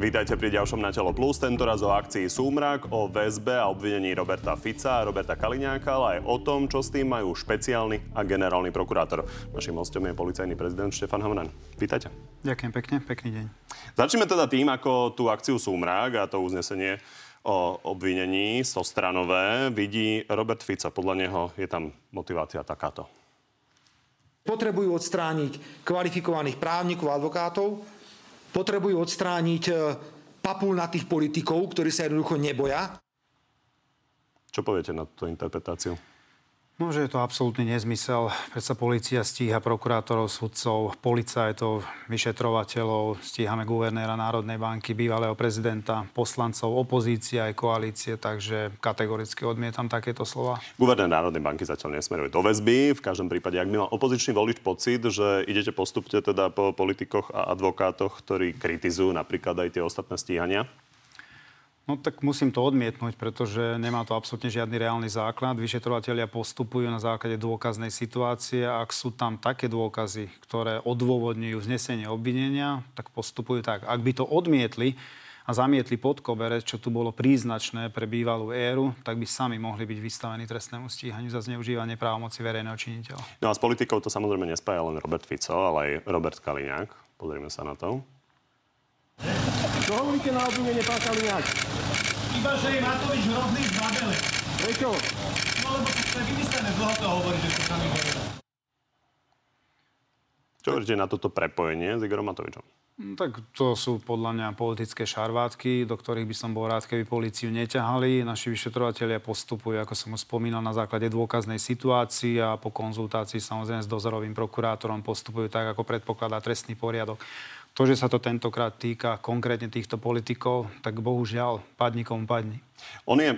Vítajte pri ďalšom Na telo plus, tentoraz o akcii Súmrak, o väzbe a obvinení Roberta Fica a Roberta Kaliňáka, ale aj o tom, čo s tým majú špeciálny a generálny prokurátor. Našim hostom je policajný prezident Štefan Havran. Vítajte. Ďakujem pekne, pekný deň. Začneme teda tým, ako tú akciu Súmrak a to uznesenie o obvinení stranové vidí Robert Fica. Podľa neho je tam motivácia takáto. Potrebujú odstrániť kvalifikovaných právnikov a advokátov, potrebujú odstrániť e, papul na tých politikov, ktorí sa jednoducho neboja. Čo poviete na tú interpretáciu? No, že je to absolútny nezmysel. Predsa policia stíha prokurátorov, sudcov, policajtov, vyšetrovateľov, stíhame guvernéra Národnej banky, bývalého prezidenta, poslancov, opozície aj koalície, takže kategoricky odmietam takéto slova. Guvernér Národnej banky zatiaľ nesmeruje do väzby. V každom prípade, ak by mal opozičný volič pocit, že idete postupne teda po politikoch a advokátoch, ktorí kritizujú napríklad aj tie ostatné stíhania, No tak musím to odmietnúť, pretože nemá to absolútne žiadny reálny základ. Vyšetrovateľia postupujú na základe dôkaznej situácie a ak sú tam také dôkazy, ktoré odôvodňujú vznesenie obvinenia, tak postupujú tak. Ak by to odmietli a zamietli pod koberec, čo tu bolo príznačné pre bývalú éru, tak by sami mohli byť vystavení trestnému stíhaniu za zneužívanie právomoci verejného činiteľa. No a s politikou to samozrejme nespája len Robert Fico, ale aj Robert Kaliňák. Pozrieme sa na to. Čo hovoríte na obvinenie pán Kaliňák? Iba, že je Matovič hrozný zbabele. Prečo? No lebo to je vymyslené, dlho to hovorí, že to tam. Čo hovoríte na toto prepojenie s Igorom Matovičom? No, tak to sú podľa mňa politické šarvátky, do ktorých by som bol rád, keby policiu neťahali. Naši vyšetrovateľia postupujú, ako som už spomínal, na základe dôkaznej situácii a po konzultácii samozrejme s dozorovým prokurátorom postupujú tak, ako predpokladá trestný poriadok. To, že sa to tentokrát týka konkrétne týchto politikov, tak bohužiaľ, padni komu padni. On je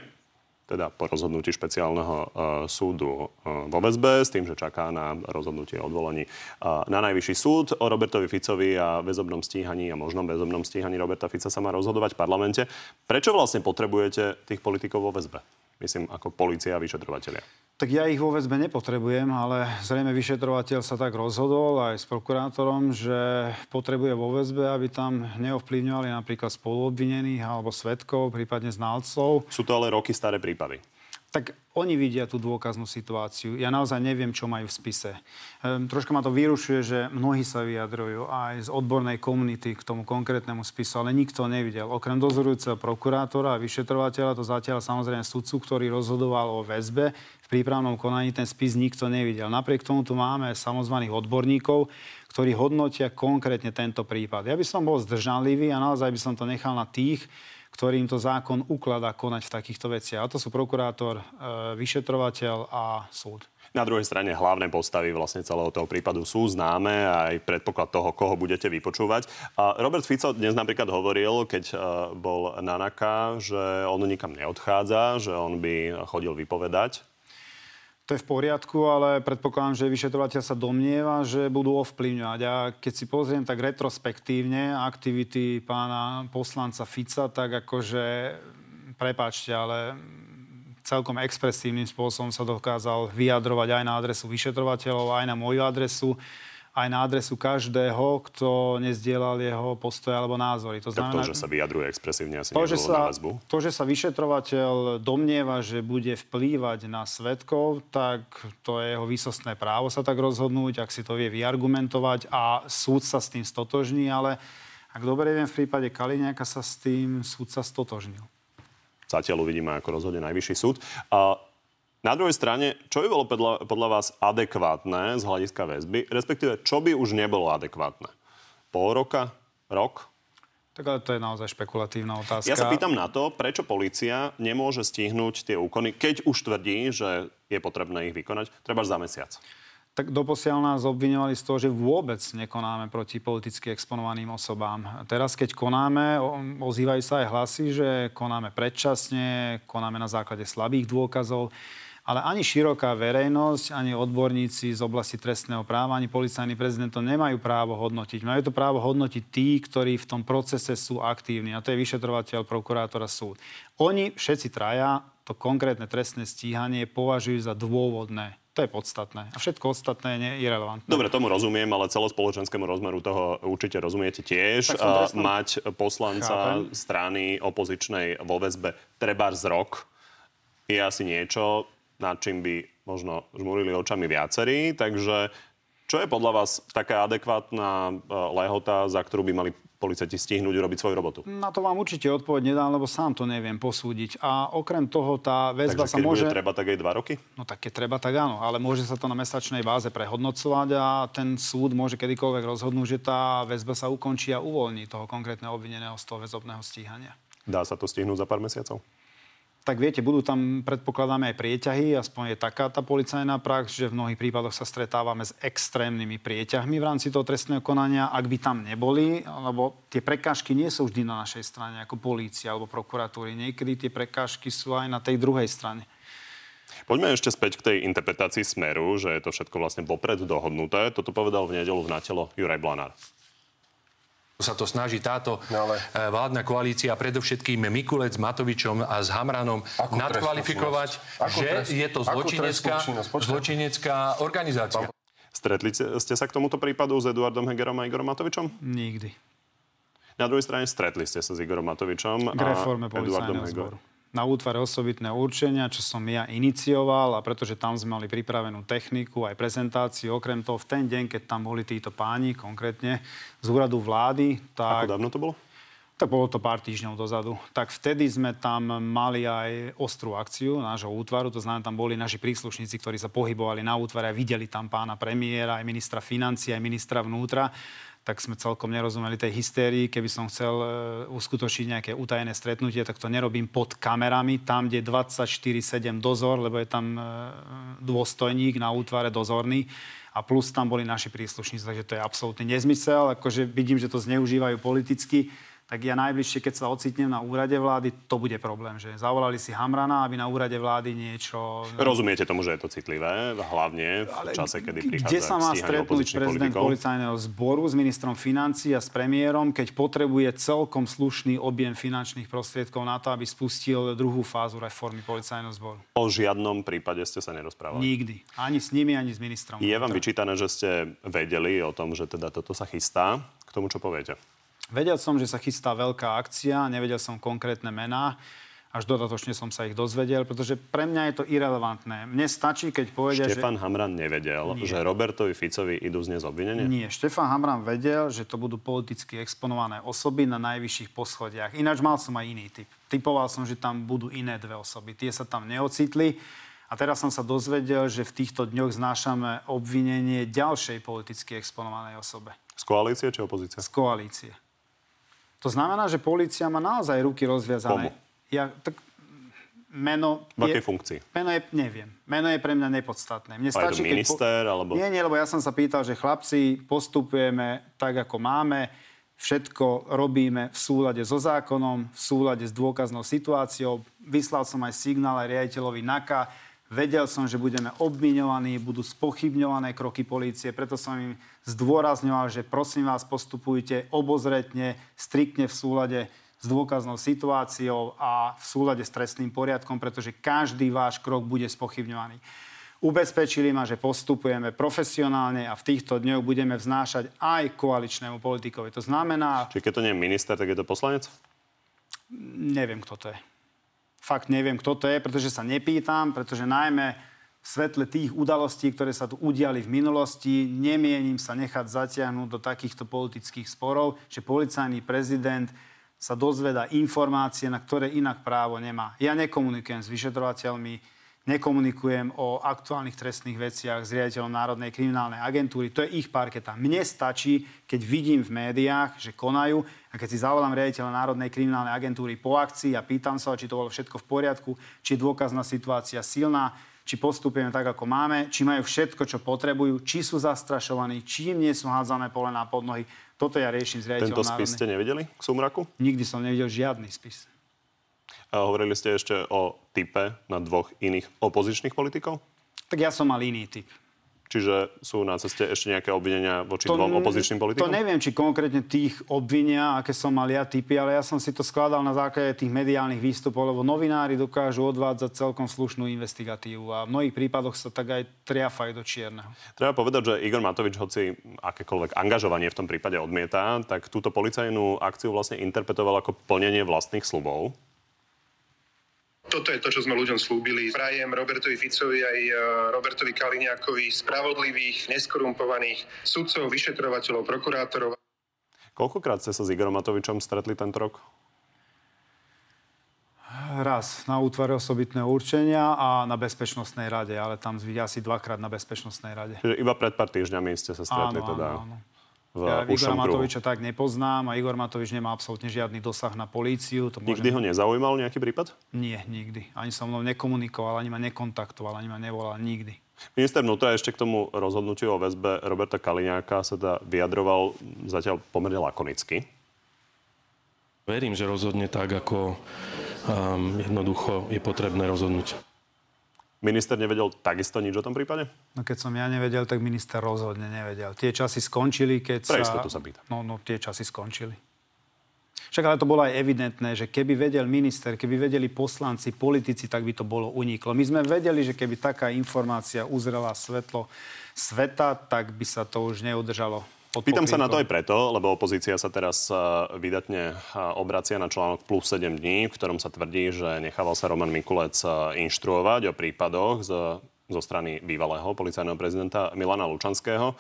teda po rozhodnutí špeciálneho uh, súdu uh, vo väzbe s tým, že čaká na rozhodnutie o odvolaní uh, na najvyšší súd. O Robertovi Ficovi a väzobnom stíhaní a možnom väzobnom stíhaní Roberta Fica sa má rozhodovať v parlamente. Prečo vlastne potrebujete tých politikov vo väzbe? Myslím, ako policia a vyšetrovateľia. Tak ja ich väzbe nepotrebujem, ale zrejme vyšetrovateľ sa tak rozhodol aj s prokurátorom, že potrebuje vo väzbe, aby tam neovplyvňovali napríklad spoluobvinených alebo svetkov, prípadne znalcov. Sú to ale roky staré prípady. Tak oni vidia tú dôkaznú situáciu. Ja naozaj neviem, čo majú v spise. Ehm, troška ma to vyrušuje, že mnohí sa vyjadrujú aj z odbornej komunity k tomu konkrétnemu spisu, ale nikto nevidel. Okrem dozorujúceho prokurátora a vyšetrovateľa, to zatiaľ samozrejme sudcu, ktorý rozhodoval o väzbe, v prípravnom konaní ten spis nikto nevidel. Napriek tomu tu máme samozvaných odborníkov, ktorí hodnotia konkrétne tento prípad. Ja by som bol zdržanlivý a naozaj by som to nechal na tých, ktorým to zákon ukladá konať v takýchto veciach. A to sú prokurátor, e, vyšetrovateľ a súd. Na druhej strane hlavné postavy vlastne celého toho prípadu sú známe aj predpoklad toho, koho budete vypočúvať. Robert Fico dnes napríklad hovoril, keď e, bol na NAKA, že on nikam neodchádza, že on by chodil vypovedať to je v poriadku, ale predpokladám, že vyšetrovateľ sa domnieva, že budú ovplyvňovať. A keď si pozriem tak retrospektívne aktivity pána poslanca Fica, tak akože, prepáčte, ale celkom expresívnym spôsobom sa dokázal vyjadrovať aj na adresu vyšetrovateľov, aj na moju adresu aj na adresu každého, kto nezdielal jeho postoje alebo názory. To, znamená, to, že sa vyjadruje expresívne, asi to, že sa, to, že sa vyšetrovateľ domnieva, že bude vplývať na svetkov, tak to je jeho výsostné právo sa tak rozhodnúť, ak si to vie vyargumentovať a súd sa s tým stotožní, ale ak dobre viem, v prípade Kaliňáka sa s tým súd sa stotožnil. Zatiaľ uvidíme, ako rozhodne najvyšší súd. A na druhej strane, čo by bolo podľa, podľa vás adekvátne z hľadiska väzby, respektíve čo by už nebolo adekvátne? Pol roka? Rok? Tak ale to je naozaj špekulatívna otázka. Ja sa pýtam na to, prečo policia nemôže stihnúť tie úkony, keď už tvrdí, že je potrebné ich vykonať, treba za mesiac. Tak doposiaľ nás obviňovali z toho, že vôbec nekonáme proti politicky exponovaným osobám. Teraz, keď konáme, ozývajú sa aj hlasy, že konáme predčasne, konáme na základe slabých dôkazov. Ale ani široká verejnosť, ani odborníci z oblasti trestného práva, ani policajný prezident to nemajú právo hodnotiť. Majú to právo hodnotiť tí, ktorí v tom procese sú aktívni. A to je vyšetrovateľ, prokurátor a súd. Oni všetci traja to konkrétne trestné stíhanie považujú za dôvodné. To je podstatné. A všetko ostatné je irrelevantné. Dobre, tomu rozumiem, ale celospoločenskému rozmeru toho určite rozumiete tiež. Mať poslanca Chápem. strany opozičnej vo väzbe treba z rok je asi niečo, nad čím by možno žmurili očami viacerí. Takže čo je podľa vás taká adekvátna e, lehota, za ktorú by mali policajti stihnúť urobiť svoju robotu? Na to vám určite odpoveď nedám, lebo sám to neviem posúdiť. A okrem toho tá väzba Takže sa môže... bude treba, tak aj dva roky? No tak keď treba, tak áno. Ale môže sa to na mesačnej báze prehodnocovať a ten súd môže kedykoľvek rozhodnúť, že tá väzba sa ukončí a uvoľní toho konkrétneho obvineného z toho väzobného stíhania. Dá sa to stihnúť za pár mesiacov? Tak viete, budú tam, predpokladáme, aj prieťahy, aspoň je taká tá policajná prax, že v mnohých prípadoch sa stretávame s extrémnymi prieťahmi v rámci toho trestného konania. Ak by tam neboli, lebo tie prekážky nie sú vždy na našej strane, ako polícia alebo prokuratúry. Niekedy tie prekážky sú aj na tej druhej strane. Poďme ešte späť k tej interpretácii smeru, že je to všetko vlastne vopred dohodnuté. Toto povedal v nedelu v Natelo Juraj Blanár. Sa to snaží táto No ale- eh, vládna koalícia, predovšetkým Mikulec s Matovičom a s Hamranom Akú nadkvalifikovať, že trestnú- je to zločinecká, zločinecká organizácia. Stretli ste sa k tomuto prípadu s Eduardom Hegerom a Igorom Matovičom? Nikdy. Na druhej strane stretli ste sa s Igorom Matovičom K a reforme Eduardom Hegerom. Na útvare osobitného určenia, čo som ja inicioval a pretože tam sme mali pripravenú techniku, aj prezentáciu. Okrem toho, v ten deň, keď tam boli títo páni, konkrétne z úradu vlády, Ako tak dávno to bolo? tak bolo to pár týždňov dozadu. Tak vtedy sme tam mali aj ostrú akciu nášho útvaru, to znamená, tam boli naši príslušníci, ktorí sa pohybovali na útvare a videli tam pána premiéra, aj ministra financí, aj ministra vnútra tak sme celkom nerozumeli tej hystérii. Keby som chcel e, uskutočniť nejaké utajené stretnutie, tak to nerobím pod kamerami, tam, kde je 24-7 dozor, lebo je tam e, dôstojník na útvare dozorný a plus tam boli naši príslušníci, takže to je absolútny nezmysel. Akože vidím, že to zneužívajú politicky, tak ja najbližšie, keď sa ocitnem na úrade vlády, to bude problém, že zavolali si Hamrana, aby na úrade vlády niečo... Rozumiete tomu, že je to citlivé, hlavne v čase, kedy prichádza Kde sa má stretnúť prezident politikov? policajného zboru s ministrom financií a s premiérom, keď potrebuje celkom slušný objem finančných prostriedkov na to, aby spustil druhú fázu reformy policajného zboru? O žiadnom prípade ste sa nerozprávali. Nikdy. Ani s nimi, ani s ministrom. Je vám vyčítané, že ste vedeli o tom, že teda toto sa chystá? K tomu, čo poviete? Vedel som, že sa chystá veľká akcia, nevedel som konkrétne mená. Až dodatočne som sa ich dozvedel, pretože pre mňa je to irrelevantné. Mne stačí, keď povedia, Štefan Hamran nevedel, Nie. že Robertovi Ficovi idú zniesť obvinenie? že... Nie, Štefan Hamran vedel, že to budú politicky exponované osoby na najvyšších poschodiach. Ináč mal som aj iný typ. Typoval som, že tam budú iné dve osoby. Tie sa tam neocitli. A teraz som sa dozvedel, že v týchto dňoch znášame obvinenie ďalšej politicky exponovanej osobe Z koalície či opozície? z koalície. To znamená, že polícia má naozaj ruky rozviazané. Komu? Ja, tak meno... V akej je- funkcii? Meno je, neviem. Meno je pre mňa nepodstatné. Mne A je minister, alebo- Nie, nie, lebo ja som sa pýtal, že chlapci, postupujeme tak, ako máme, všetko robíme v súlade so zákonom, v súlade s dôkaznou situáciou. Vyslal som aj signál aj riaditeľovi NAKA. Vedel som, že budeme obviňovaní, budú spochybňované kroky polície, preto som im zdôrazňoval, že prosím vás, postupujte obozretne, striktne v súlade s dôkaznou situáciou a v súlade s trestným poriadkom, pretože každý váš krok bude spochybňovaný. Ubezpečili ma, že postupujeme profesionálne a v týchto dňoch budeme vznášať aj koaličnému politikovi. To znamená, Čiže keď to nie je minister, tak je to poslanec? neviem, kto to je. Fakt neviem, kto to je, pretože sa nepýtam, pretože najmä v svetle tých udalostí, ktoré sa tu udiali v minulosti, nemienim sa nechať zatiahnuť do takýchto politických sporov, že policajný prezident sa dozveda informácie, na ktoré inak právo nemá. Ja nekomunikujem s vyšetrovateľmi, nekomunikujem o aktuálnych trestných veciach s riaditeľom Národnej kriminálnej agentúry. To je ich parketa. Mne stačí, keď vidím v médiách, že konajú a keď si zavolám riaditeľa Národnej kriminálnej agentúry po akcii a pýtam sa, či to bolo všetko v poriadku, či je dôkazná situácia silná, či postupujeme tak, ako máme, či majú všetko, čo potrebujú, či sú zastrašovaní, či im nie sú hádzané polená pod nohy. Toto ja riešim s riaditeľom Tento spis Národnej... ste nevedeli k súmraku? Nikdy som nevidel žiadny spis. A hovorili ste ešte o type na dvoch iných opozičných politikov? Tak ja som mal iný typ. Čiže sú na ceste ešte nejaké obvinenia voči to, dvom opozičným politikom? To neviem, či konkrétne tých obvinia, aké som mal ja typy, ale ja som si to skladal na základe tých mediálnych výstupov, lebo novinári dokážu odvádzať celkom slušnú investigatívu a v mnohých prípadoch sa tak aj triafajú do čierneho. Treba povedať, že Igor Matovič, hoci akékoľvek angažovanie v tom prípade odmieta, tak túto policajnú akciu vlastne interpretoval ako plnenie vlastných slubov. Toto je to, čo sme ľuďom slúbili. Prajem Robertovi Ficovi aj e, Robertovi Kaliňákovi spravodlivých, neskorumpovaných sudcov, vyšetrovateľov, prokurátorov. Koľkokrát ste sa s Igorom Matovičom stretli tento rok? Raz na útvare osobitného určenia a na Bezpečnostnej rade, ale tam asi dvakrát na Bezpečnostnej rade. Čiže iba pred pár týždňami ste sa stretli áno, teda? Áno, áno v ja Igora Matoviča tak nepoznám a Igor Matovič nemá absolútne žiadny dosah na políciu. To môžem... Nikdy ho nezaujímal nejaký prípad? Nie, nikdy. Ani so mnou nekomunikoval, ani ma nekontaktoval, ani ma nevolal, nikdy. Minister vnútra ešte k tomu rozhodnutiu o väzbe Roberta Kaliňáka sa teda vyjadroval zatiaľ pomerne lakonicky. Verím, že rozhodne tak, ako um, jednoducho je potrebné rozhodnúť. Minister nevedel takisto nič o tom prípade? No keď som ja nevedel, tak minister rozhodne nevedel. Tie časy skončili, keď Pre sa... sa pýtam. No, no, tie časy skončili. Však ale to bolo aj evidentné, že keby vedel minister, keby vedeli poslanci, politici, tak by to bolo uniklo. My sme vedeli, že keby taká informácia uzrela svetlo sveta, tak by sa to už neudržalo Pýtam sa na to aj preto, lebo opozícia sa teraz vydatne obracia na článok plus 7 dní, v ktorom sa tvrdí, že nechával sa Roman Mikulec inštruovať o prípadoch z, zo strany bývalého policajného prezidenta Milana Lučanského.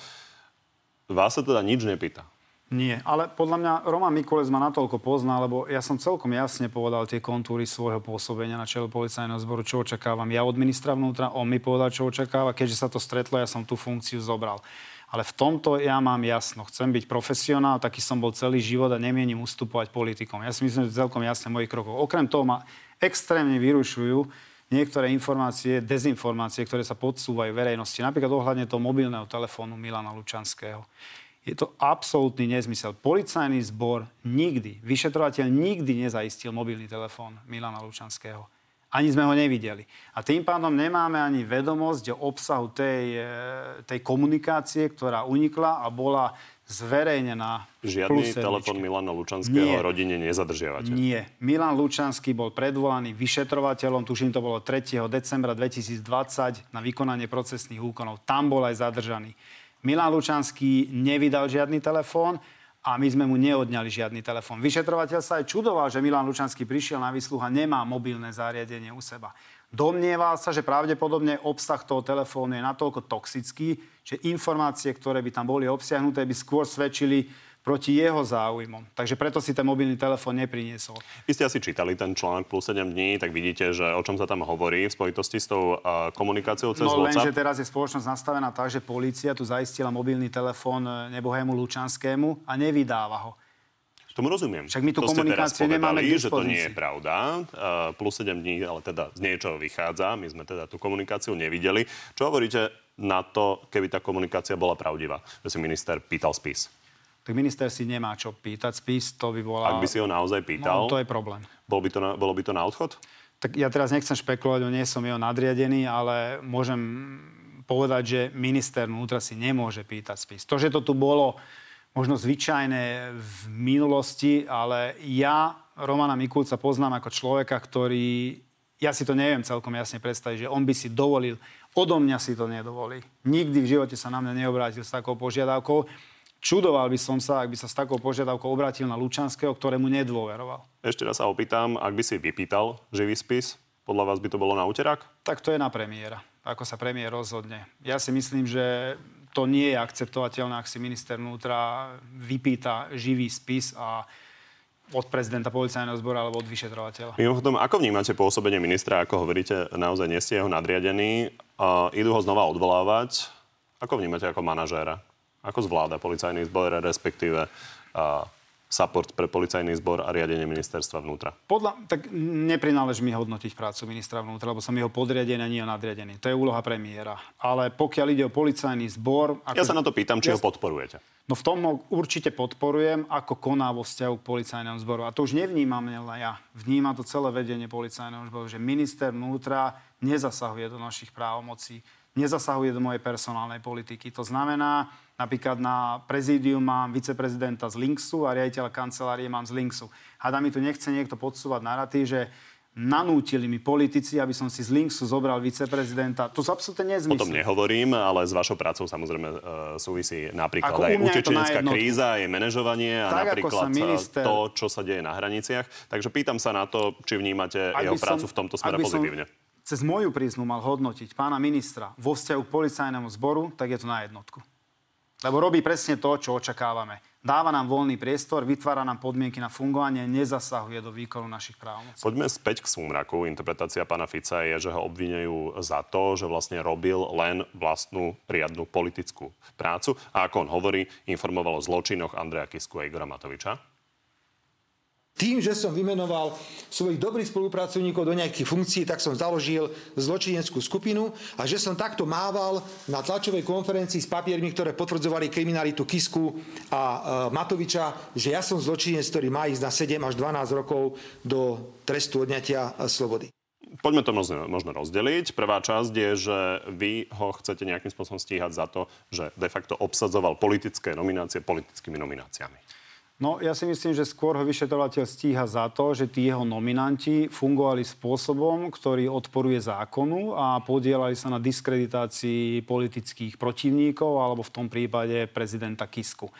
Vás sa teda nič nepýta? Nie, ale podľa mňa Roman Mikulec ma natoľko pozná, lebo ja som celkom jasne povedal tie kontúry svojho pôsobenia na čele policajného zboru, čo očakávam ja od ministra vnútra, on mi povedal, čo očakáva, keďže sa to stretlo, ja som tú funkciu zobral. Ale v tomto ja mám jasno. Chcem byť profesionál, taký som bol celý život a nemienim ustupovať politikom. Ja si myslím, že celkom jasné mojich krokov. Okrem toho ma extrémne vyrušujú niektoré informácie, dezinformácie, ktoré sa podsúvajú verejnosti. Napríklad ohľadne toho mobilného telefónu Milana Lučanského. Je to absolútny nezmysel. Policajný zbor nikdy, vyšetrovateľ nikdy nezaistil mobilný telefón Milana Lučanského ani sme ho nevideli. A tým pádom nemáme ani vedomosť o obsahu tej, e, tej komunikácie, ktorá unikla a bola zverejnená. Žiadny telefon Milana Lučanského Nie. rodine nezadržiavate? Nie. Milan Lučanský bol predvolaný vyšetrovateľom, tuším to bolo 3. decembra 2020 na vykonanie procesných úkonov. Tam bol aj zadržaný. Milan Lučanský nevydal žiadny telefón a my sme mu neodňali žiadny telefón. Vyšetrovateľ sa aj čudoval, že Milan Lučanský prišiel na výsluh a nemá mobilné zariadenie u seba. Domnieval sa, že pravdepodobne obsah toho telefónu je natoľko toxický, že informácie, ktoré by tam boli obsiahnuté, by skôr svedčili proti jeho záujmom. Takže preto si ten mobilný telefón nepriniesol. Vy ste asi čítali ten článok plus 7 dní, tak vidíte, že o čom sa tam hovorí v spojitosti s tou uh, komunikáciou cez no, WhatsApp. lenže teraz je spoločnosť nastavená tak, že polícia tu zaistila mobilný telefón e, nebohému Lučanskému a nevydáva ho. Tomu rozumiem. Však my tu komunikáciu nemáme že to nie je pravda. Uh, plus 7 dní, ale teda z niečoho vychádza. My sme teda tú komunikáciu nevideli. Čo hovoríte na to, keby tá komunikácia bola pravdivá? Že si minister pýtal spis tak minister si nemá čo pýtať spis, to by bola... Ak by si ho naozaj pýtal? No, to je problém. Bol by to na, bolo by to na odchod? Tak ja teraz nechcem špekulovať, nie som jeho nadriadený, ale môžem povedať, že minister vnútra si nemôže pýtať spis. To, že to tu bolo možno zvyčajné v minulosti, ale ja Romana Mikulca poznám ako človeka, ktorý, ja si to neviem celkom jasne predstaviť, že on by si dovolil, odo mňa si to nedovolí. Nikdy v živote sa na mňa neobrátil s takou požiadavkou. Čudoval by som sa, ak by sa s takou požiadavkou obrátil na Lučanského, ktorému nedôveroval. Ešte raz sa opýtam, ak by si vypýtal živý spis, podľa vás by to bolo na úterák? Tak to je na premiéra, ako sa premiér rozhodne. Ja si myslím, že to nie je akceptovateľné, ak si minister vnútra vypýta živý spis a od prezidenta policajného zboru alebo od vyšetrovateľa. Mimochodom, ako vnímate pôsobenie ministra, ako hovoríte, naozaj nie ste jeho nadriadený, uh, idú ho znova odvolávať. Ako vnímate ako manažéra? Ako zvláda policajný zbor, respektíve a, support pre policajný zbor a riadenie ministerstva vnútra? Podľa, tak neprináleží mi hodnotiť prácu ministra vnútra, lebo som jeho podriadený a nie nadriadený. To je úloha premiéra. Ale pokiaľ ide o policajný zbor... Ako... Ja sa na to pýtam, či ja... ho podporujete. No v tom ho určite podporujem, ako koná vo vzťahu k policajnému zboru. A to už nevnímam len ja. Vníma to celé vedenie policajného zboru, že minister vnútra nezasahuje do našich právomocí nezasahuje do mojej personálnej politiky. To znamená, napríklad na prezídiu mám viceprezidenta z Linksu a riaditeľa kancelárie mám z Linksu. Hada mi tu nechce niekto podsúvať narratív, že nanútili mi politici, aby som si z Linksu zobral viceprezidenta. To sa absolútne nezmyslí. O tom nehovorím, ale s vašou prácou samozrejme uh, súvisí napríklad Ako aj je utečenecká jednotku. kríza, aj manažovanie a Tak, napríklad sa minister- to, čo sa deje na hraniciach. Takže pýtam sa na to, či vnímate jeho som- prácu v tomto smere by som pozitívne. Cez moju prízmu mal hodnotiť pána ministra vo vzťahu k policajnému zboru, tak je to na jednotku. Lebo robí presne to, čo očakávame. Dáva nám voľný priestor, vytvára nám podmienky na fungovanie, nezasahuje do výkonu našich právomocí. Poďme späť k súmraku. Interpretácia pána Fica je, že ho obvinujú za to, že vlastne robil len vlastnú riadnu politickú prácu. A ako on hovorí, informoval o zločinoch Andreja Kisku a Igora Matoviča. Tým, že som vymenoval svojich dobrých spolupracovníkov do nejakých funkcií, tak som založil zločineckú skupinu a že som takto mával na tlačovej konferencii s papiermi, ktoré potvrdzovali kriminalitu Kisku a e, Matoviča, že ja som zločinec, ktorý má ísť na 7 až 12 rokov do trestu odňatia e, slobody. Poďme to možno, možno rozdeliť. Prvá časť je, že vy ho chcete nejakým spôsobom stíhať za to, že de facto obsadzoval politické nominácie politickými nomináciami. No, ja si myslím, že skôr ho vyšetrovateľ stíha za to, že tí jeho nominanti fungovali spôsobom, ktorý odporuje zákonu a podielali sa na diskreditácii politických protivníkov alebo v tom prípade prezidenta Kisku.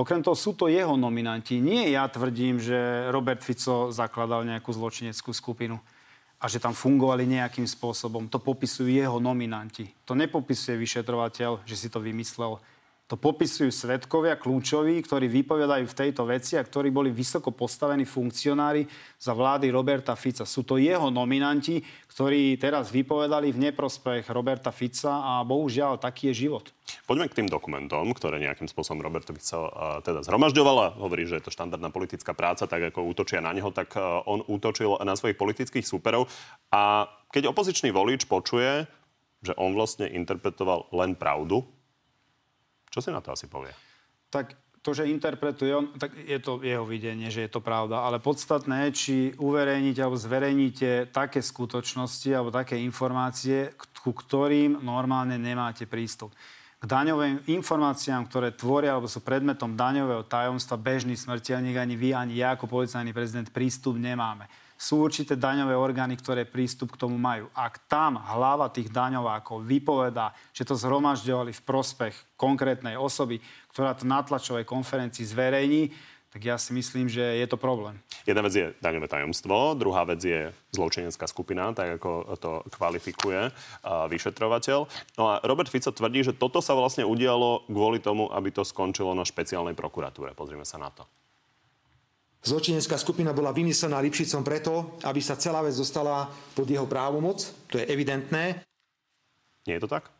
Okrem toho sú to jeho nominanti. Nie ja tvrdím, že Robert Fico zakladal nejakú zločineckú skupinu a že tam fungovali nejakým spôsobom. To popisujú jeho nominanti. To nepopisuje vyšetrovateľ, že si to vymyslel. To popisujú svetkovia kľúčoví, ktorí vypovedajú v tejto veci a ktorí boli vysoko postavení funkcionári za vlády Roberta Fica. Sú to jeho nominanti, ktorí teraz vypovedali v neprospech Roberta Fica a bohužiaľ taký je život. Poďme k tým dokumentom, ktoré nejakým spôsobom Robert Fico uh, teda zhromažďoval a hovorí, že je to štandardná politická práca, tak ako útočia na neho, tak uh, on útočil na svojich politických súperov. A keď opozičný volič počuje, že on vlastne interpretoval len pravdu, čo si na to asi povie? Tak to, že interpretuje on, tak je to jeho videnie, že je to pravda. Ale podstatné je, či uverejníte alebo zverejníte také skutočnosti alebo také informácie, ku ktorým normálne nemáte prístup. K daňovým informáciám, ktoré tvoria alebo sú predmetom daňového tajomstva, bežný smrteľník, ani vy, ani ja ako policajný prezident prístup nemáme. Sú určité daňové orgány, ktoré prístup k tomu majú. Ak tam hlava tých daňovákov vypovedá, že to zhromažďovali v prospech konkrétnej osoby, ktorá to na tlačovej konferencii zverejní, tak ja si myslím, že je to problém. Jedna vec je daňové tajomstvo, druhá vec je zločinecká skupina, tak ako to kvalifikuje uh, vyšetrovateľ. No a Robert Fico tvrdí, že toto sa vlastne udialo kvôli tomu, aby to skončilo na špeciálnej prokuratúre. Pozrime sa na to. Zločinecká skupina bola vymyslená Lipšicom preto, aby sa celá vec dostala pod jeho právomoc. To je evidentné. Nie je to tak?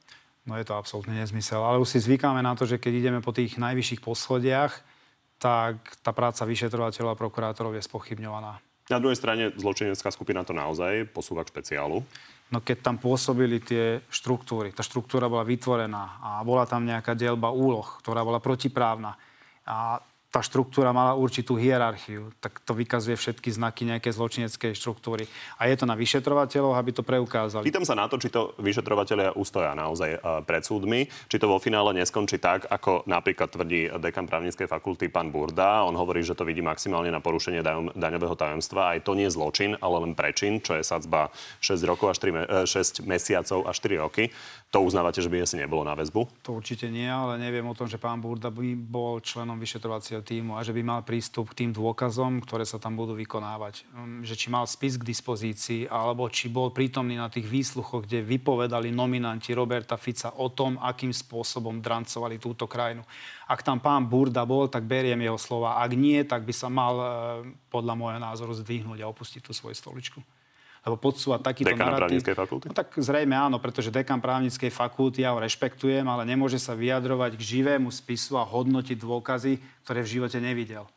No je to absolútne nezmysel. Ale už si zvykáme na to, že keď ideme po tých najvyšších poschodiach, tak tá práca vyšetrovateľov a prokurátorov je spochybňovaná. Na druhej strane zločinecká skupina to naozaj posúva k špeciálu. No keď tam pôsobili tie štruktúry, tá štruktúra bola vytvorená a bola tam nejaká dielba úloh, ktorá bola protiprávna. A tá štruktúra mala určitú hierarchiu, tak to vykazuje všetky znaky nejakej zločineckej štruktúry. A je to na vyšetrovateľov, aby to preukázali. Pýtam sa na to, či to vyšetrovateľia ustoja naozaj uh, pred súdmi, či to vo finále neskončí tak, ako napríklad tvrdí dekan právnickej fakulty pán Burda. On hovorí, že to vidí maximálne na porušenie daň, daňového tajomstva. Aj to nie je zločin, ale len prečin, čo je sadzba 6 rokov až 3, me- 6 mesiacov až 4 roky. To uznávate, že by asi nebolo na väzbu? To určite nie, ale neviem o tom, že pán Burda by bol členom vyšetrovacieho týmu a že by mal prístup k tým dôkazom, ktoré sa tam budú vykonávať. Um, Že či mal spis k dispozícii, alebo či bol prítomný na tých výsluchoch, kde vypovedali nominanti Roberta Fica o tom, akým spôsobom drancovali túto krajinu. Ak tam pán Burda bol, tak beriem jeho slova. Ak nie, tak by sa mal eh, podľa môjho názoru zdvihnúť a opustiť tú svoju stoličku lebo podsúvať takýto Dekan narratív. právnickej fakulty? No tak zrejme áno, pretože dekan právnickej fakulty, ja ho rešpektujem, ale nemôže sa vyjadrovať k živému spisu a hodnotiť dôkazy, ktoré v živote nevidel.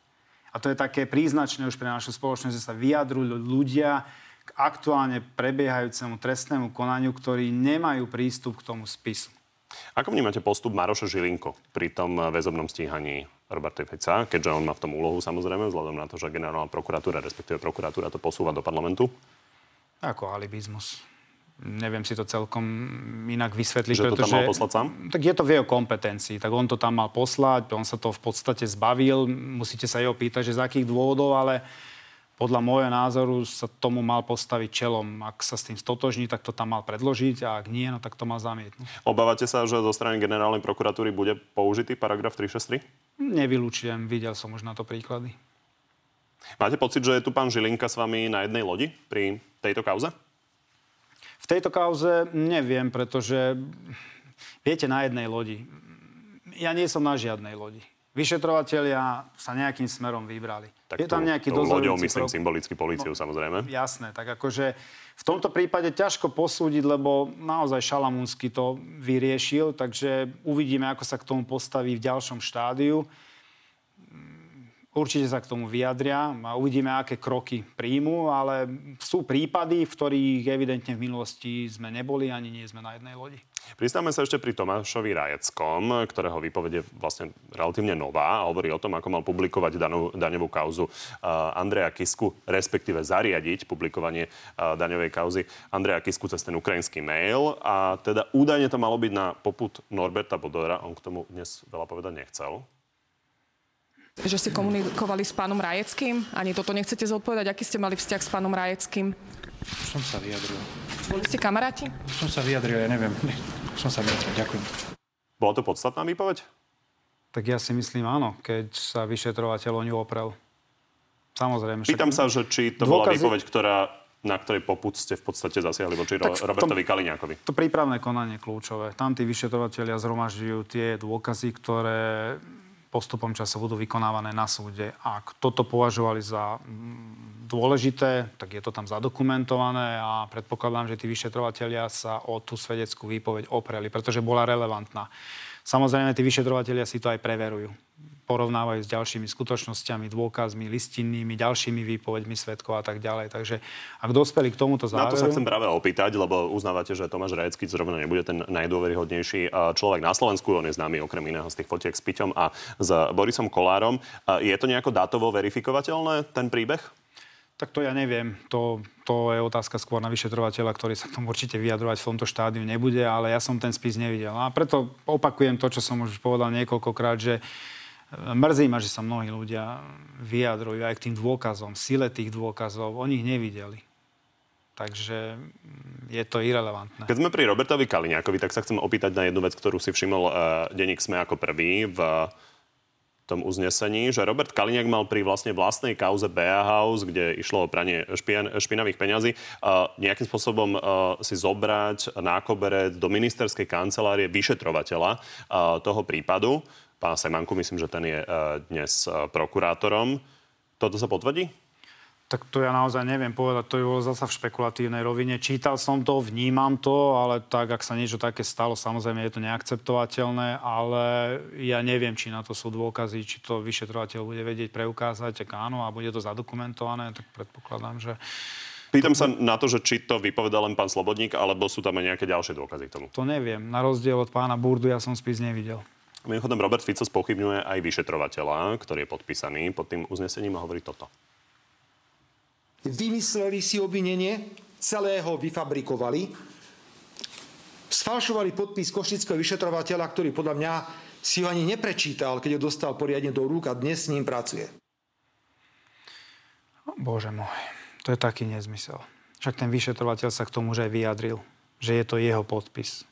A to je také príznačné už pre našu spoločnosť, že sa vyjadrujú ľudia k aktuálne prebiehajúcemu trestnému konaniu, ktorí nemajú prístup k tomu spisu. Ako vnímate postup Maroša Žilinko pri tom väzobnom stíhaní Roberta Fica, keďže on má v tom úlohu samozrejme, vzhľadom na to, že generálna prokuratúra, respektíve prokuratúra to posúva do parlamentu? Ako alibizmus. Neviem si to celkom inak vysvetliť. Že to pretože, tam mal poslať sám? Tak je to v jeho kompetencii. Tak on to tam mal poslať, on sa to v podstate zbavil. Musíte sa jeho pýtať, že z akých dôvodov, ale podľa môjho názoru sa tomu mal postaviť čelom. Ak sa s tým stotožní, tak to tam mal predložiť a ak nie, no tak to mal zamietnúť. Obávate sa, že zo strany generálnej prokuratúry bude použitý paragraf 363? Nevylučujem, videl som už na to príklady. Máte pocit, že je tu pán Žilinka s vami na jednej lodi pri tejto kauze? V tejto kauze neviem, pretože viete, na jednej lodi. Ja nie som na žiadnej lodi. Vyšetrovatelia sa nejakým smerom vybrali. Tak je tam nejaký tou loďou dozorujúci myslím prok- symbolicky policiu, no, samozrejme. Jasné, tak akože v tomto prípade ťažko posúdiť, lebo naozaj Šalamúnsky to vyriešil, takže uvidíme, ako sa k tomu postaví v ďalšom štádiu. Určite sa k tomu vyjadria a uvidíme, aké kroky príjmu, ale sú prípady, v ktorých evidentne v minulosti sme neboli, ani nie sme na jednej lodi. Pristáme sa ešte pri Tomášovi Rajeckom, ktorého výpoveď je vlastne relatívne nová a hovorí o tom, ako mal publikovať danú, daňovú kauzu uh, Andreja Kisku, respektíve zariadiť publikovanie uh, daňovej kauzy Andreja Kisku cez ten ukrajinský mail. A teda údajne to malo byť na poput Norberta Bodora. On k tomu dnes veľa povedať nechcel. Že ste komunikovali s pánom Rajeckým? Ani toto nechcete zodpovedať? Aký ste mali vzťah s pánom Rajeckým? Som sa vyjadril. Boli ste kamaráti? Som sa vyjadril, ja neviem. Som sa vyjadril, ďakujem. Bola to podstatná výpoveď? Tak ja si myslím áno, keď sa vyšetrovateľ o ňu oprel. Samozrejme. však- Pýtam sa, že či to bola Dôkazy- výpoveď, ktorá, na ktorej poput ste v podstate zasiahli voči Ro- Tak tom- Robertovi Kaliňákovi. To prípravné konanie kľúčové. Tam tí vyšetrovateľia zhromažďujú tie dôkazy, ktoré postupom času budú vykonávané na súde. Ak toto považovali za mm, dôležité, tak je to tam zadokumentované a predpokladám, že tí vyšetrovateľia sa o tú svedeckú výpoveď opreli, pretože bola relevantná. Samozrejme, tí vyšetrovateľia si to aj preverujú. Porovnávajú s ďalšími skutočnosťami, dôkazmi, listinnými, ďalšími výpoveďmi svetkov a tak ďalej. Takže ak dospeli k tomuto Na záveru... to sa chcem práve opýtať, lebo uznávate, že Tomáš Rajecký zrovna nebude ten najdôveryhodnejší uh, človek na Slovensku. On je známy okrem iného z tých fotiek s Piťom a s Borisom Kolárom. Uh, Je to nejako dátovo verifikovateľné, ten príbeh? Tak to ja neviem. To, to je otázka skôr na vyšetrovateľa, ktorý sa k tomu určite vyjadrovať v tomto štádiu nebude, ale ja som ten spis nevidel. A preto opakujem to, čo som už povedal niekoľkokrát, že mrzí ma, že sa mnohí ľudia vyjadrujú aj k tým dôkazom, sile tých dôkazov. Oni ich nevideli. Takže mm, je to irrelevantné. Keď sme pri Robertovi Kaliňákovi, tak sa chcem opýtať na jednu vec, ktorú si všimol uh, denník Sme ako prvý v tom uznesení, že Robert Kaliňák mal pri vlastne vlastnej kauze BA House, kde išlo o pranie špien, špinavých peňazí, uh, nejakým spôsobom uh, si zobrať na koberec do ministerskej kancelárie vyšetrovateľa uh, toho prípadu. Pána Semanku, myslím, že ten je uh, dnes uh, prokurátorom. Toto sa potvrdí? Tak to ja naozaj neviem povedať, to je zasa v špekulatívnej rovine. Čítal som to, vnímam to, ale tak, ak sa niečo také stalo, samozrejme je to neakceptovateľné, ale ja neviem, či na to sú dôkazy, či to vyšetrovateľ bude vedieť preukázať, ak áno, a bude to zadokumentované, tak predpokladám, že Pýtam sa na to, že či to vypovedal len pán Slobodník, alebo sú tam aj nejaké ďalšie dôkazy k tomu. to neviem. Na rozdiel od pána Burdu ja som spis nevidel. Mimochodom, Robert Fico spochybňuje aj vyšetrovateľa, ktorý je podpísaný pod tým uznesením a hovorí toto. Vymysleli si obvinenie, celé ho vyfabrikovali, sfalšovali podpis košického vyšetrovateľa, ktorý podľa mňa si ho ani neprečítal, keď ho dostal poriadne do rúk a dnes s ním pracuje. Bože môj, to je taký nezmysel. Však ten vyšetrovateľ sa k tomu už aj vyjadril, že je to jeho podpis.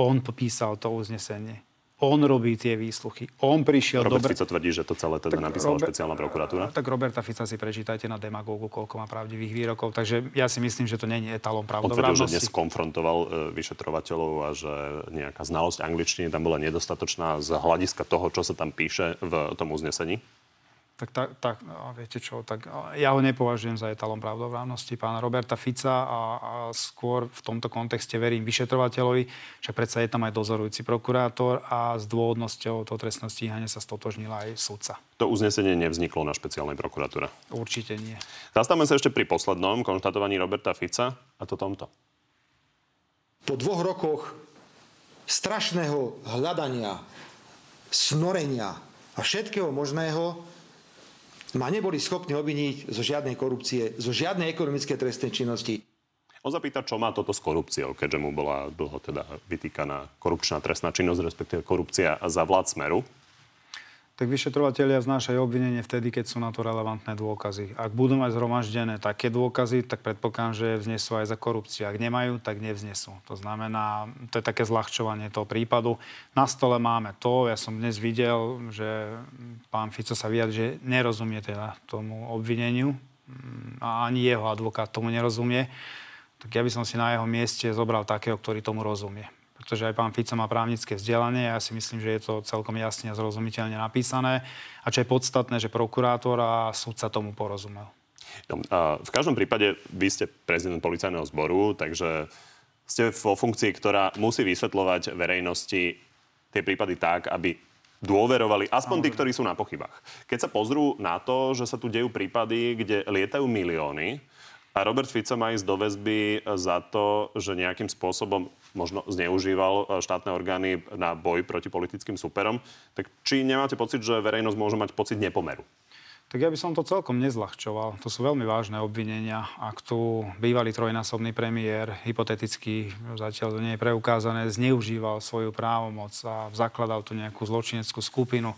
On popísal to uznesenie. On robí tie výsluchy. On prišiel Robert dobre... Fico tvrdí, že to celé teda napísala Robert- špeciálna prokuratúra. Tak Roberta Fica si prečítajte na demagógu, koľko má pravdivých výrokov. Takže ja si myslím, že to nie je etalom On tvrdil, že dnes konfrontoval e, vyšetrovateľov a že nejaká znalosť angličtiny tam bola nedostatočná z hľadiska toho, čo sa tam píše v tom uznesení. Tak, tak, tak no, viete čo, tak ja ho nepovažujem za etalom pravdovravnosti pána Roberta Fica a, a skôr v tomto kontexte verím vyšetrovateľovi, že predsa je tam aj dozorujúci prokurátor a s dôvodnosťou toho trestného stíhania sa stotožnila aj sudca. To uznesenie nevzniklo na špeciálnej prokuratúre. Určite nie. Zastavme sa ešte pri poslednom konštatovaní Roberta Fica a to tomto. Po dvoch rokoch strašného hľadania, snorenia a všetkého možného ma neboli schopní obviniť zo žiadnej korupcie, zo žiadnej ekonomickej trestnej činnosti. On zapýta, čo má toto s korupciou, keďže mu bola dlho teda vytýkaná korupčná trestná činnosť, respektíve korupcia za vlád Smeru. Tak vyšetrovateľia vznášajú obvinenie vtedy, keď sú na to relevantné dôkazy. Ak budú mať zhromaždené také dôkazy, tak predpokladám, že vznesú aj za korupciu. Ak nemajú, tak nevznesú. To znamená, to je také zľahčovanie toho prípadu. Na stole máme to, ja som dnes videl, že pán Fico sa vyjadri, že nerozumie teda tomu obvineniu a ani jeho advokát tomu nerozumie tak ja by som si na jeho mieste zobral takého, ktorý tomu rozumie. Pretože aj pán Fico má právnické vzdelanie ja si myslím, že je to celkom jasne a zrozumiteľne napísané. A čo je podstatné, že prokurátor a súdca tomu porozumel. No, a v každom prípade vy ste prezident policajného zboru, takže ste vo funkcii, ktorá musí vysvetľovať verejnosti tie prípady tak, aby dôverovali, aspoň tí, ktorí sú na pochybách. Keď sa pozrú na to, že sa tu dejú prípady, kde lietajú milióny, a Robert Fico má ísť do väzby za to, že nejakým spôsobom možno zneužíval e, štátne orgány na boj proti politickým superom. Tak či nemáte pocit, že verejnosť môže mať pocit nepomeru? Tak ja by som to celkom nezľahčoval. To sú veľmi vážne obvinenia. Ak tu bývalý trojnásobný premiér, hypoteticky, zatiaľ to nie je preukázané, zneužíval svoju právomoc a zakladal tu nejakú zločineckú skupinu,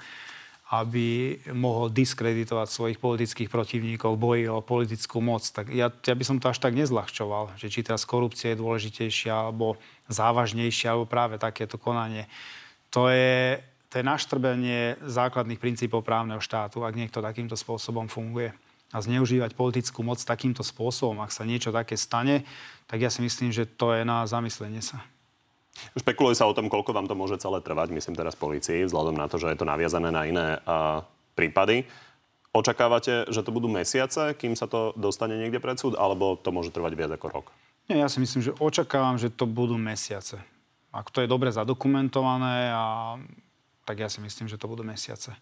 aby mohol diskreditovať svojich politických protivníkov v boji o politickú moc. Tak ja, ja by som to až tak nezľahčoval, že či teraz korupcia je dôležitejšia alebo závažnejšia, alebo práve takéto konanie. To je, to je naštrbenie základných princípov právneho štátu, ak niekto takýmto spôsobom funguje. A zneužívať politickú moc takýmto spôsobom, ak sa niečo také stane, tak ja si myslím, že to je na zamyslenie sa. Špekuluje sa o tom, koľko vám to môže celé trvať, myslím teraz policii, vzhľadom na to, že je to naviazané na iné uh, prípady. Očakávate, že to budú mesiace, kým sa to dostane niekde pred súd, alebo to môže trvať viac ako rok? Nie, ja si myslím, že očakávam, že to budú mesiace. Ak to je dobre zadokumentované, a, tak ja si myslím, že to budú mesiace.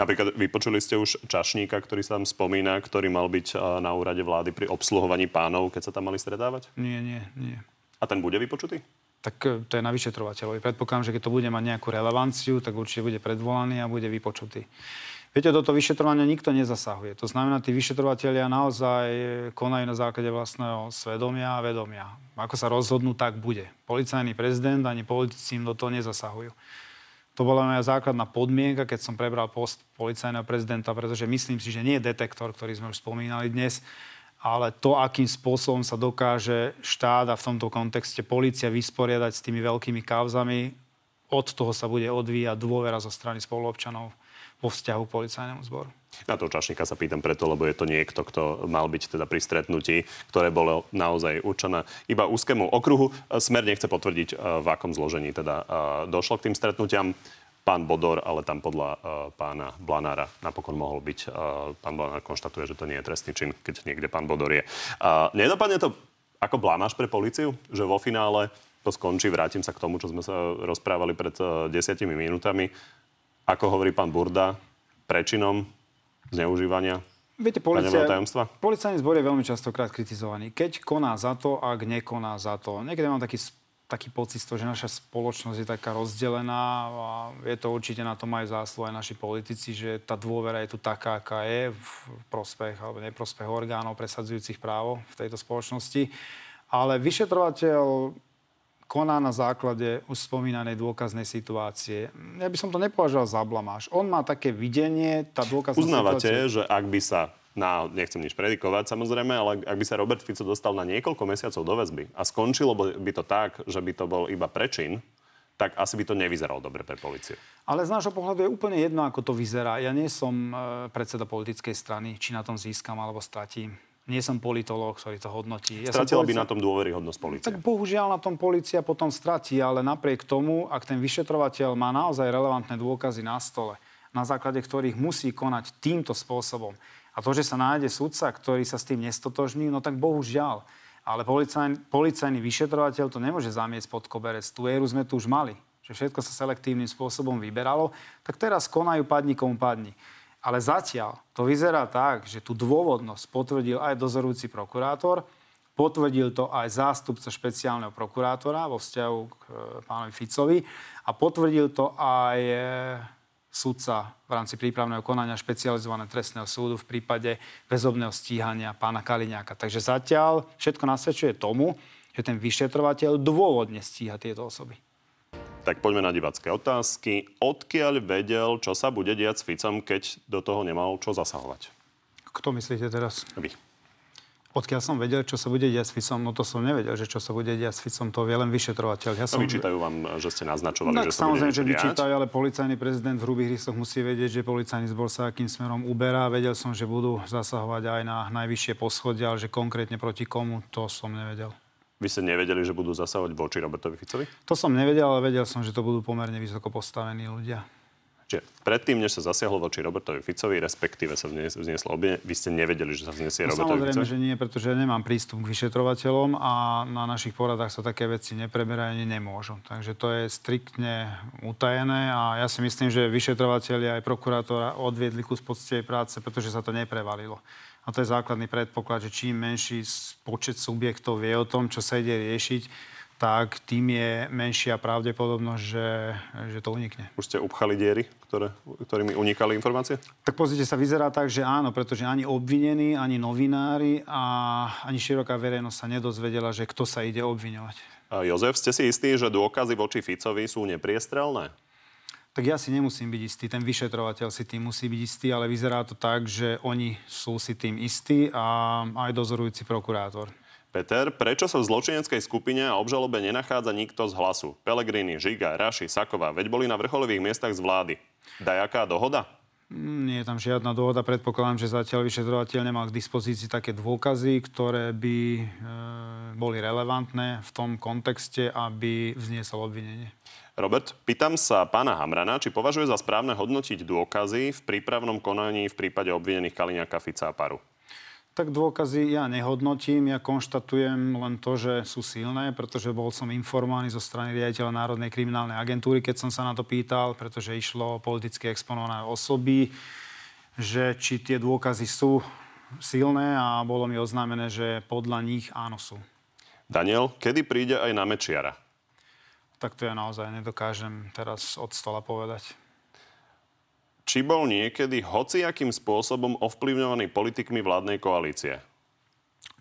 Napríklad vypočuli ste už Čašníka, ktorý sa tam spomína, ktorý mal byť na úrade vlády pri obsluhovaní pánov, keď sa tam mali stretávať? Nie, nie, nie. A ten bude vypočutý? tak e, to je na vyšetrovateľovi. Predpokladám, že keď to bude mať nejakú relevanciu, tak určite bude predvolaný a bude vypočutý. Viete, do toho vyšetrovania nikto nezasahuje. To znamená, tí vyšetrovateľia naozaj konajú na základe vlastného svedomia a vedomia. Ako sa rozhodnú, tak bude. Policajný prezident ani politici im do toho nezasahujú. To bola moja základná podmienka, keď som prebral post policajného prezidenta, pretože myslím si, že nie je detektor, ktorý sme už spomínali dnes, ale to, akým spôsobom sa dokáže štát a v tomto kontexte policia vysporiadať s tými veľkými kauzami, od toho sa bude odvíjať dôvera zo strany spoluobčanov vo vzťahu policajnému zboru. Na toho čašníka sa pýtam preto, lebo je to niekto, kto mal byť teda pri stretnutí, ktoré bolo naozaj určené iba úzkému okruhu. Smer nechce potvrdiť, v akom zložení teda došlo k tým stretnutiam pán Bodor, ale tam podľa uh, pána Blanára napokon mohol byť. Pán Blanár konštatuje, že to nie je trestný čin, keď niekde pán Bodor je. Nedopadne to ako blamáš pre policiu, že vo finále to skončí, vrátim sa k tomu, čo sme sa rozprávali pred desiatimi minútami. Ako hovorí pán Burda, prečinom zneužívania Viete, policia, policajný zbor je veľmi častokrát kritizovaný. Keď koná za to, ak nekoná za to. Niekedy mám taký taký pocit že naša spoločnosť je taká rozdelená a je to určite na tom aj zásluh aj naši politici, že tá dôvera je tu taká, aká je v prospech alebo neprospech orgánov presadzujúcich právo v tejto spoločnosti. Ale vyšetrovateľ koná na základe už spomínanej dôkaznej situácie. Ja by som to nepovažoval za blamáž. On má také videnie, tá dôkazná Uznávate, situácia... že ak by sa na, nechcem nič predikovať samozrejme, ale ak by sa Robert Fico dostal na niekoľko mesiacov do väzby a skončilo by to tak, že by to bol iba prečin, tak asi by to nevyzeralo dobre pre policiu. Ale z nášho pohľadu je úplne jedno, ako to vyzerá. Ja nie som e, predseda politickej strany, či na tom získam alebo stratím. Nie som politológ, ktorý to hodnotí. Ja Stratila policia... by na tom dôveryhodnosť policie. Tak bohužiaľ na tom policia potom stratí, ale napriek tomu, ak ten vyšetrovateľ má naozaj relevantné dôkazy na stole, na základe ktorých musí konať týmto spôsobom, a to, že sa nájde sudca, ktorý sa s tým nestotožní, no tak bohužiaľ. Ale policajný, policajný vyšetrovateľ to nemôže zamiesť pod koberec. Tú éru sme tu už mali, že všetko sa selektívnym spôsobom vyberalo, tak teraz konajú padni komu padni. Ale zatiaľ to vyzerá tak, že tú dôvodnosť potvrdil aj dozorujúci prokurátor, potvrdil to aj zástupca špeciálneho prokurátora vo vzťahu k e, pánovi Ficovi a potvrdil to aj e, sudca v rámci prípravného konania špecializovaného trestného súdu v prípade väzobného stíhania pána Kaliňáka. Takže zatiaľ všetko nasvedčuje tomu, že ten vyšetrovateľ dôvodne stíha tieto osoby. Tak poďme na divacké otázky. Odkiaľ vedel, čo sa bude diať s Ficom, keď do toho nemal čo zasahovať? Kto myslíte teraz? Vy. Odkiaľ som vedel, čo sa bude diať s Ficom, no to som nevedel, že čo sa bude diať s Ficom, to vie len vyšetrovateľ. Ja som... vyčítajú vám, že ste naznačovali, tak, že sa samozrejme, bude že vyčítajú, ale policajný prezident v hrubých rysoch musí vedieť, že policajný zbor sa akým smerom uberá. Vedel som, že budú zasahovať aj na najvyššie poschodia, ale že konkrétne proti komu, to som nevedel. Vy ste nevedeli, že budú zasahovať voči Robertovi Ficovi? To som nevedel, ale vedel som, že to budú pomerne vysoko postavení ľudia. Čiže predtým, než sa zasiahlo voči Robertovi Ficovi, respektíve sa vznieslo obie, vy ste nevedeli, že sa vznesie no, Robertovi Samozrejme, Ficovi? že nie, pretože ja nemám prístup k vyšetrovateľom a na našich poradách sa také veci nepreberajú ani nemôžu. Takže to je striktne utajené a ja si myslím, že vyšetrovateľi aj prokurátora odviedli kus poctivej práce, pretože sa to neprevalilo. A to je základný predpoklad, že čím menší počet subjektov vie o tom, čo sa ide riešiť, tak tým je menšia pravdepodobnosť, že, že to unikne. Už ste upchali diery, ktoré, ktorými unikali informácie? Tak pozrite sa, vyzerá tak, že áno, pretože ani obvinení, ani novinári a ani široká verejnosť sa nedozvedela, že kto sa ide obviňovať. A Jozef, ste si istí, že dôkazy voči Ficovi sú nepriestrelné? Tak ja si nemusím byť istý, ten vyšetrovateľ si tým musí byť istý, ale vyzerá to tak, že oni sú si tým istí a aj dozorujúci prokurátor. Peter, prečo sa v zločineckej skupine a obžalobe nenachádza nikto z hlasu? Pelegrini, Žiga, Raši, Saková, veď boli na vrcholových miestach z vlády. Dajaká dohoda? Mm, nie je tam žiadna dohoda. Predpokladám, že zatiaľ vyšetrovateľ nemal k dispozícii také dôkazy, ktoré by e, boli relevantné v tom kontexte, aby vzniesol obvinenie. Robert, pýtam sa pána Hamrana, či považuje za správne hodnotiť dôkazy v prípravnom konaní v prípade obvinených Kaliňaka, Fica a Paru. Tak dôkazy ja nehodnotím, ja konštatujem len to, že sú silné, pretože bol som informovaný zo strany riaditeľa Národnej kriminálnej agentúry, keď som sa na to pýtal, pretože išlo o politicky exponované osoby, že či tie dôkazy sú silné a bolo mi oznámené, že podľa nich áno sú. Daniel, kedy príde aj na Mečiara? Tak to ja naozaj nedokážem teraz od stola povedať či bol niekedy hociakým spôsobom ovplyvňovaný politikmi vládnej koalície?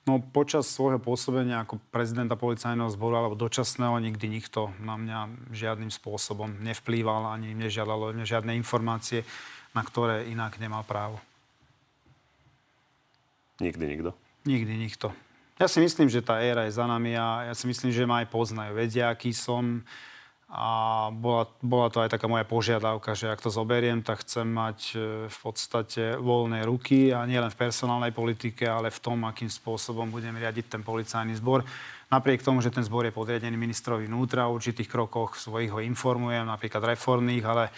No počas svojho pôsobenia ako prezidenta policajného zboru alebo dočasného nikdy nikto na mňa žiadnym spôsobom nevplýval ani nežiadalo žiadne informácie, na ktoré inak nemal právo. Nikdy nikto? Nikdy nikto. Ja si myslím, že tá éra je za nami a ja si myslím, že ma aj poznajú. Vedia, aký som, a bola, bola to aj taká moja požiadavka, že ak to zoberiem, tak chcem mať e, v podstate voľné ruky a nielen v personálnej politike, ale v tom, akým spôsobom budem riadiť ten policajný zbor. Napriek tomu, že ten zbor je podriadený ministrovi vnútra, v určitých krokoch svojich ho informujem, napríklad reformných, ale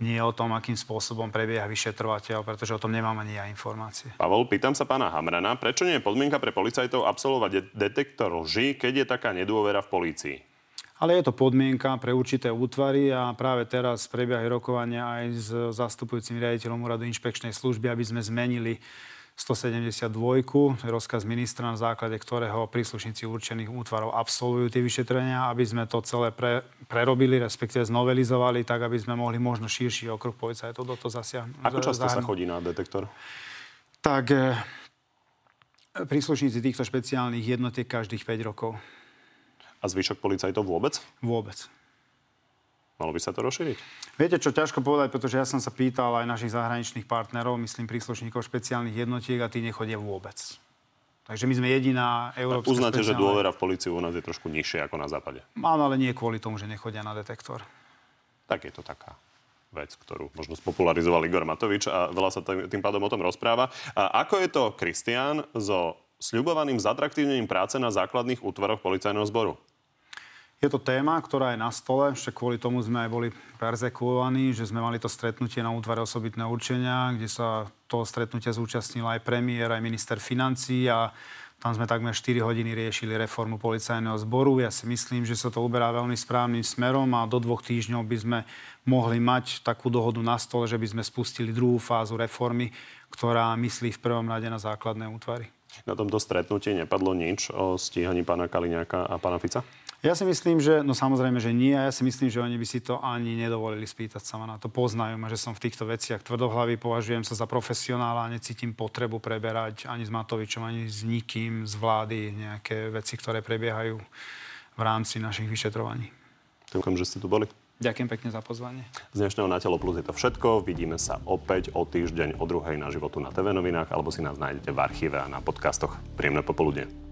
nie o tom, akým spôsobom prebieha vyšetrovateľ, pretože o tom nemám ani ja informácie. Pavol, pýtam sa pána Hamrana, prečo nie je podmienka pre policajtov absolvovať de- detektor lži, keď je taká nedôvera v polícii? Ale je to podmienka pre určité útvary a práve teraz prebiehajú rokovania aj s zastupujúcim riaditeľom úradu inšpekčnej služby, aby sme zmenili 172, rozkaz ministra, na základe ktorého príslušníci určených útvarov absolvujú tie vyšetrenia, aby sme to celé pre, prerobili, respektíve znovelizovali, tak aby sme mohli možno širší okruh policajtov do toho zasiahnuť. Ako často zahrnúť. sa chodí na detektor? Tak e, príslušníci týchto špeciálnych jednotiek každých 5 rokov. A zvyšok policajtov vôbec? Vôbec. Malo by sa to rozšíriť? Viete, čo ťažko povedať, pretože ja som sa pýtal aj našich zahraničných partnerov, myslím príslušníkov špeciálnych jednotiek a tí nechodia vôbec. Takže my sme jediná európska tak uznáte, špeciálna... že dôvera v policiu u nás je trošku nižšia ako na západe? Áno, ale nie kvôli tomu, že nechodia na detektor. Tak je to taká vec, ktorú možno spopularizoval Igor Matovič a veľa sa tým pádom o tom rozpráva. A ako je to, Kristián, so sľubovaným zatraktívnením práce na základných útvaroch policajného zboru? Je to téma, ktorá je na stole, ešte kvôli tomu sme aj boli perzekuovaní, že sme mali to stretnutie na útvare osobitného určenia, kde sa toho stretnutia zúčastnil aj premiér, aj minister financí a tam sme takmer 4 hodiny riešili reformu policajného zboru. Ja si myslím, že sa to uberá veľmi správnym smerom a do dvoch týždňov by sme mohli mať takú dohodu na stole, že by sme spustili druhú fázu reformy, ktorá myslí v prvom rade na základné útvary. Na tomto stretnutí nepadlo nič o stíhaní pána Kaliňáka a pána Fica? Ja si myslím, že, no samozrejme, že nie. A ja si myslím, že oni by si to ani nedovolili spýtať sa ma na to. Poznajú ma, že som v týchto veciach tvrdohlavý, považujem sa za profesionála a necítim potrebu preberať ani s Matovičom, ani s nikým z vlády nejaké veci, ktoré prebiehajú v rámci našich vyšetrovaní. Ďakujem, že ste tu boli. Ďakujem pekne za pozvanie. Z dnešného Na telo plus je to všetko. Vidíme sa opäť o týždeň o druhej na životu na TV novinách alebo si nás nájdete v archíve a na podcastoch. Príjemné popoludne.